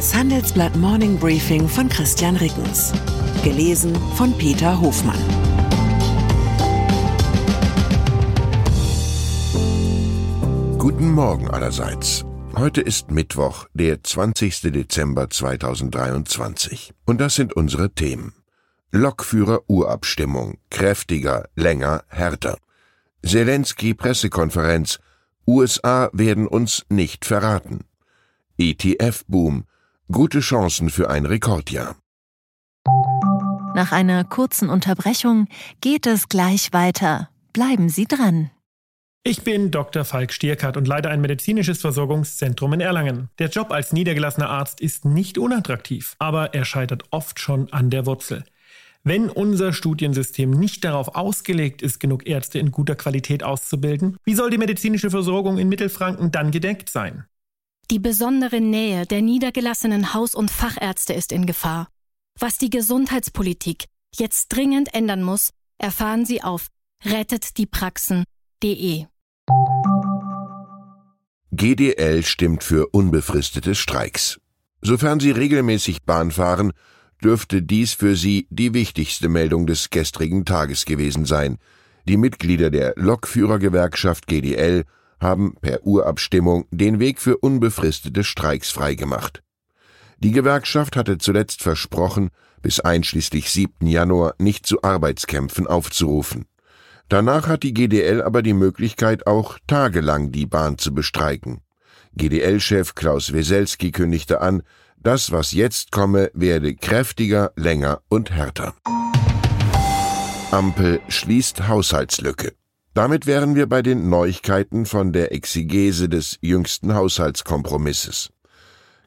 Das Handelsblatt Morning Briefing von Christian Rickens. Gelesen von Peter Hofmann. Guten Morgen allerseits. Heute ist Mittwoch, der 20. Dezember 2023. Und das sind unsere Themen. Lokführer-Urabstimmung. Kräftiger, länger, härter. Zelensky-Pressekonferenz. USA werden uns nicht verraten. ETF-Boom. Gute Chancen für ein Rekordjahr. Nach einer kurzen Unterbrechung geht es gleich weiter. Bleiben Sie dran. Ich bin Dr. Falk Stierkart und leite ein medizinisches Versorgungszentrum in Erlangen. Der Job als niedergelassener Arzt ist nicht unattraktiv, aber er scheitert oft schon an der Wurzel. Wenn unser Studiensystem nicht darauf ausgelegt ist, genug Ärzte in guter Qualität auszubilden, wie soll die medizinische Versorgung in Mittelfranken dann gedeckt sein? Die besondere Nähe der niedergelassenen Haus- und Fachärzte ist in Gefahr. Was die Gesundheitspolitik jetzt dringend ändern muss, erfahren Sie auf rettetdiepraxen.de. GDL stimmt für unbefristete Streiks. Sofern Sie regelmäßig Bahn fahren, dürfte dies für Sie die wichtigste Meldung des gestrigen Tages gewesen sein. Die Mitglieder der Lokführergewerkschaft GDL haben per Urabstimmung den Weg für unbefristete Streiks freigemacht. Die Gewerkschaft hatte zuletzt versprochen, bis einschließlich 7. Januar nicht zu Arbeitskämpfen aufzurufen. Danach hat die GDL aber die Möglichkeit, auch tagelang die Bahn zu bestreiken. GDL-Chef Klaus Weselski kündigte an, das, was jetzt komme, werde kräftiger, länger und härter. Ampel schließt Haushaltslücke. Damit wären wir bei den Neuigkeiten von der Exegese des jüngsten Haushaltskompromisses.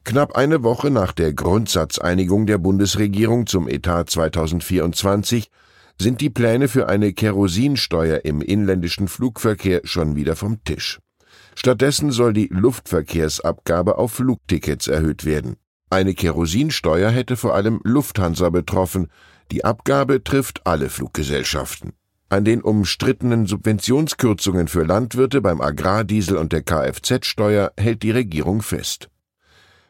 Knapp eine Woche nach der Grundsatzeinigung der Bundesregierung zum Etat 2024 sind die Pläne für eine Kerosinsteuer im inländischen Flugverkehr schon wieder vom Tisch. Stattdessen soll die Luftverkehrsabgabe auf Flugtickets erhöht werden. Eine Kerosinsteuer hätte vor allem Lufthansa betroffen, die Abgabe trifft alle Fluggesellschaften. An den umstrittenen Subventionskürzungen für Landwirte beim Agrardiesel und der Kfz-Steuer hält die Regierung fest.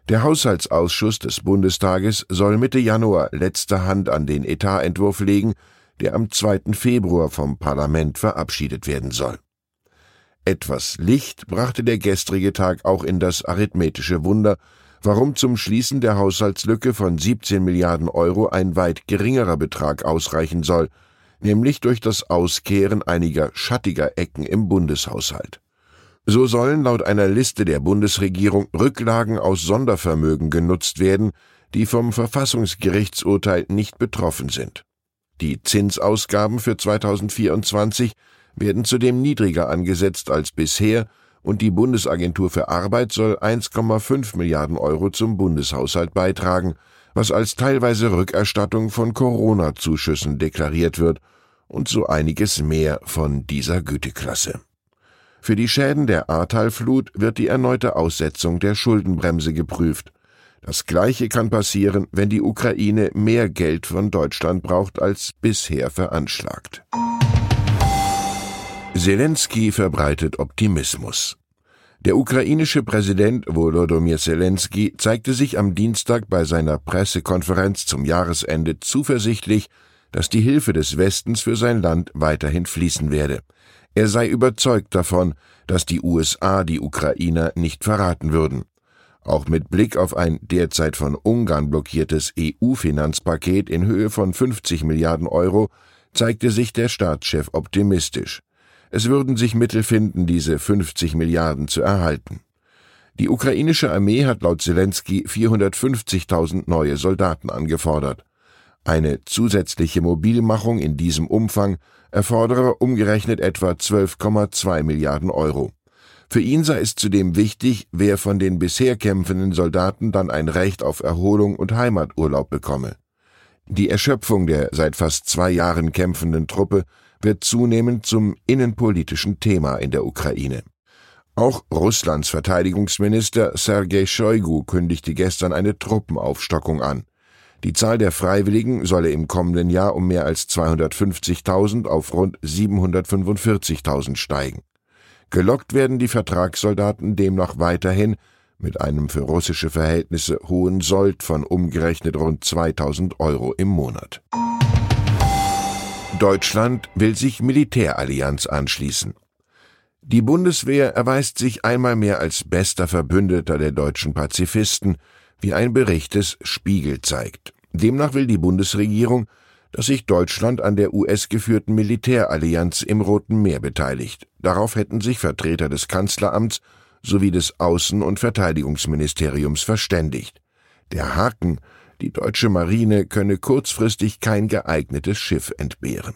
Der Haushaltsausschuss des Bundestages soll Mitte Januar letzte Hand an den Etatentwurf legen der am 2. Februar vom Parlament verabschiedet werden soll. Etwas Licht brachte der gestrige Tag auch in das arithmetische Wunder, warum zum Schließen der Haushaltslücke von 17 Milliarden Euro ein weit geringerer Betrag ausreichen soll, nämlich durch das Auskehren einiger schattiger Ecken im Bundeshaushalt. So sollen laut einer Liste der Bundesregierung Rücklagen aus Sondervermögen genutzt werden, die vom Verfassungsgerichtsurteil nicht betroffen sind. Die Zinsausgaben für 2024 werden zudem niedriger angesetzt als bisher und die Bundesagentur für Arbeit soll 1,5 Milliarden Euro zum Bundeshaushalt beitragen, was als teilweise Rückerstattung von Corona-Zuschüssen deklariert wird und so einiges mehr von dieser Güteklasse. Für die Schäden der Ahrtalflut wird die erneute Aussetzung der Schuldenbremse geprüft. Das Gleiche kann passieren, wenn die Ukraine mehr Geld von Deutschland braucht als bisher veranschlagt. Zelensky verbreitet Optimismus. Der ukrainische Präsident Volodymyr Zelensky zeigte sich am Dienstag bei seiner Pressekonferenz zum Jahresende zuversichtlich, dass die Hilfe des Westens für sein Land weiterhin fließen werde. Er sei überzeugt davon, dass die USA die Ukrainer nicht verraten würden. Auch mit Blick auf ein derzeit von Ungarn blockiertes EU-Finanzpaket in Höhe von 50 Milliarden Euro zeigte sich der Staatschef optimistisch. Es würden sich Mittel finden, diese 50 Milliarden zu erhalten. Die ukrainische Armee hat laut Zelensky 450.000 neue Soldaten angefordert. Eine zusätzliche Mobilmachung in diesem Umfang erfordere umgerechnet etwa 12,2 Milliarden Euro. Für ihn sei es zudem wichtig, wer von den bisher kämpfenden Soldaten dann ein Recht auf Erholung und Heimaturlaub bekomme. Die Erschöpfung der seit fast zwei Jahren kämpfenden Truppe wird zunehmend zum innenpolitischen Thema in der Ukraine. Auch Russlands Verteidigungsminister Sergei Shoigu kündigte gestern eine Truppenaufstockung an. Die Zahl der Freiwilligen solle im kommenden Jahr um mehr als 250.000 auf rund 745.000 steigen. Gelockt werden die Vertragssoldaten demnach weiterhin, mit einem für russische Verhältnisse hohen Sold von umgerechnet rund 2000 Euro im Monat. Deutschland will sich Militärallianz anschließen. Die Bundeswehr erweist sich einmal mehr als bester Verbündeter der deutschen Pazifisten, wie ein Bericht des Spiegel zeigt. Demnach will die Bundesregierung, dass sich Deutschland an der US-geführten Militärallianz im Roten Meer beteiligt. Darauf hätten sich Vertreter des Kanzleramts sowie des Außen- und Verteidigungsministeriums verständigt. Der Haken, die deutsche Marine könne kurzfristig kein geeignetes Schiff entbehren.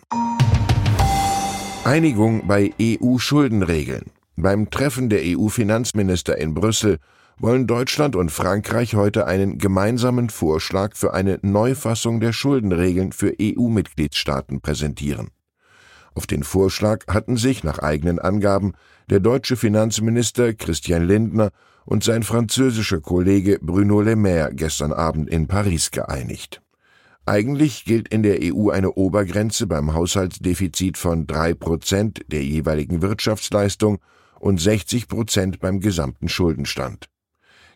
Einigung bei EU-Schuldenregeln. Beim Treffen der EU-Finanzminister in Brüssel wollen Deutschland und Frankreich heute einen gemeinsamen Vorschlag für eine Neufassung der Schuldenregeln für EU-Mitgliedstaaten präsentieren. Auf den Vorschlag hatten sich nach eigenen Angaben der deutsche Finanzminister Christian Lindner und sein französischer Kollege Bruno Le Maire gestern Abend in Paris geeinigt. Eigentlich gilt in der EU eine Obergrenze beim Haushaltsdefizit von drei Prozent der jeweiligen Wirtschaftsleistung und 60 Prozent beim gesamten Schuldenstand.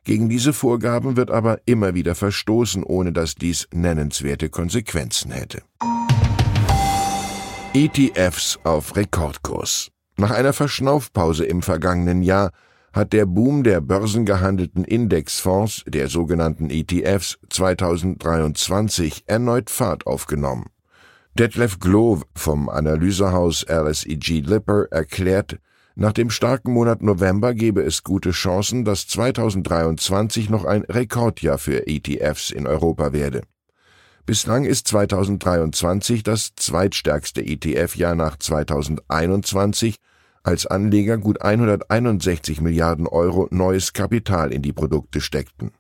Gegen diese Vorgaben wird aber immer wieder verstoßen, ohne dass dies nennenswerte Konsequenzen hätte. ETFs auf Rekordkurs. Nach einer Verschnaufpause im vergangenen Jahr hat der Boom der börsengehandelten Indexfonds, der sogenannten ETFs, 2023 erneut Fahrt aufgenommen. Detlef Glove vom Analysehaus LSEG Lipper erklärt, nach dem starken Monat November gebe es gute Chancen, dass 2023 noch ein Rekordjahr für ETFs in Europa werde. Bislang ist 2023 das zweitstärkste ETF-Jahr nach 2021, als Anleger gut 161 Milliarden Euro neues Kapital in die Produkte steckten.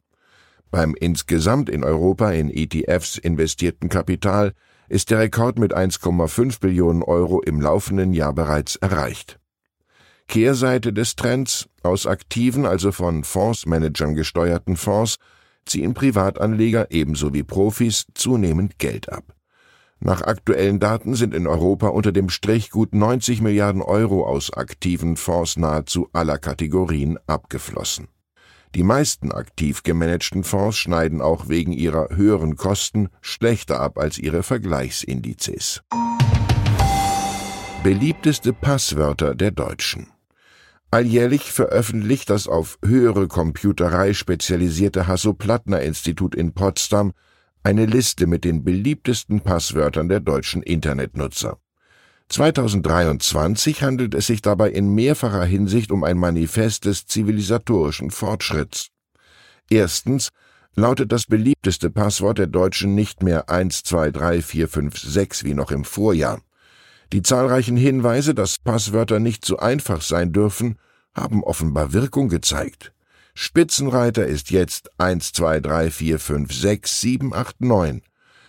Beim insgesamt in Europa in ETFs investierten Kapital ist der Rekord mit 1,5 Billionen Euro im laufenden Jahr bereits erreicht. Kehrseite des Trends aus aktiven, also von Fondsmanagern gesteuerten Fonds, ziehen Privatanleger ebenso wie Profis zunehmend Geld ab. Nach aktuellen Daten sind in Europa unter dem Strich gut 90 Milliarden Euro aus aktiven Fonds nahezu aller Kategorien abgeflossen. Die meisten aktiv gemanagten Fonds schneiden auch wegen ihrer höheren Kosten schlechter ab als ihre Vergleichsindizes. Beliebteste Passwörter der Deutschen Alljährlich veröffentlicht das auf höhere Computerei spezialisierte Hasso-Plattner-Institut in Potsdam eine Liste mit den beliebtesten Passwörtern der deutschen Internetnutzer. 2023 handelt es sich dabei in mehrfacher Hinsicht um ein Manifest des zivilisatorischen Fortschritts. Erstens lautet das beliebteste Passwort der Deutschen nicht mehr 1, 2, 3, 4, 5, 6 wie noch im Vorjahr. Die zahlreichen Hinweise, dass Passwörter nicht so einfach sein dürfen, haben offenbar Wirkung gezeigt. Spitzenreiter ist jetzt 1, 2, 3, 4, 5, 6, 7, 8, 9.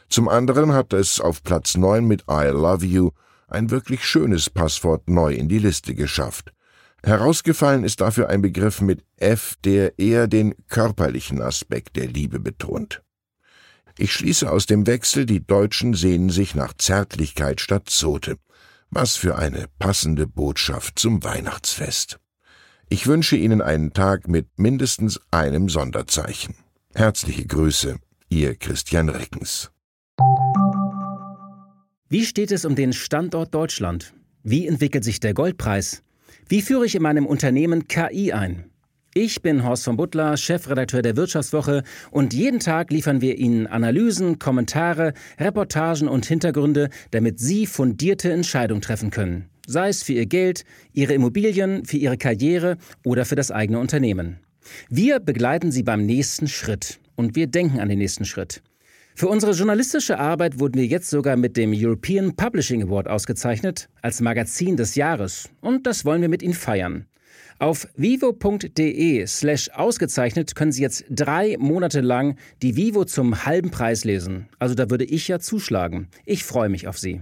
Zum anderen hat es auf Platz 9 mit I love you ein wirklich schönes Passwort neu in die Liste geschafft. Herausgefallen ist dafür ein Begriff mit F, der eher den körperlichen Aspekt der Liebe betont. Ich schließe aus dem Wechsel, die Deutschen sehnen sich nach Zärtlichkeit statt Zote. Was für eine passende Botschaft zum Weihnachtsfest. Ich wünsche Ihnen einen Tag mit mindestens einem Sonderzeichen. Herzliche Grüße, Ihr Christian Reckens. Wie steht es um den Standort Deutschland? Wie entwickelt sich der Goldpreis? Wie führe ich in meinem Unternehmen KI ein? Ich bin Horst von Butler, Chefredakteur der Wirtschaftswoche und jeden Tag liefern wir Ihnen Analysen, Kommentare, Reportagen und Hintergründe, damit Sie fundierte Entscheidungen treffen können. Sei es für Ihr Geld, Ihre Immobilien, für Ihre Karriere oder für das eigene Unternehmen. Wir begleiten Sie beim nächsten Schritt und wir denken an den nächsten Schritt. Für unsere journalistische Arbeit wurden wir jetzt sogar mit dem European Publishing Award ausgezeichnet als Magazin des Jahres und das wollen wir mit Ihnen feiern. Auf vivo.de slash ausgezeichnet können Sie jetzt drei Monate lang die Vivo zum halben Preis lesen. Also da würde ich ja zuschlagen. Ich freue mich auf Sie.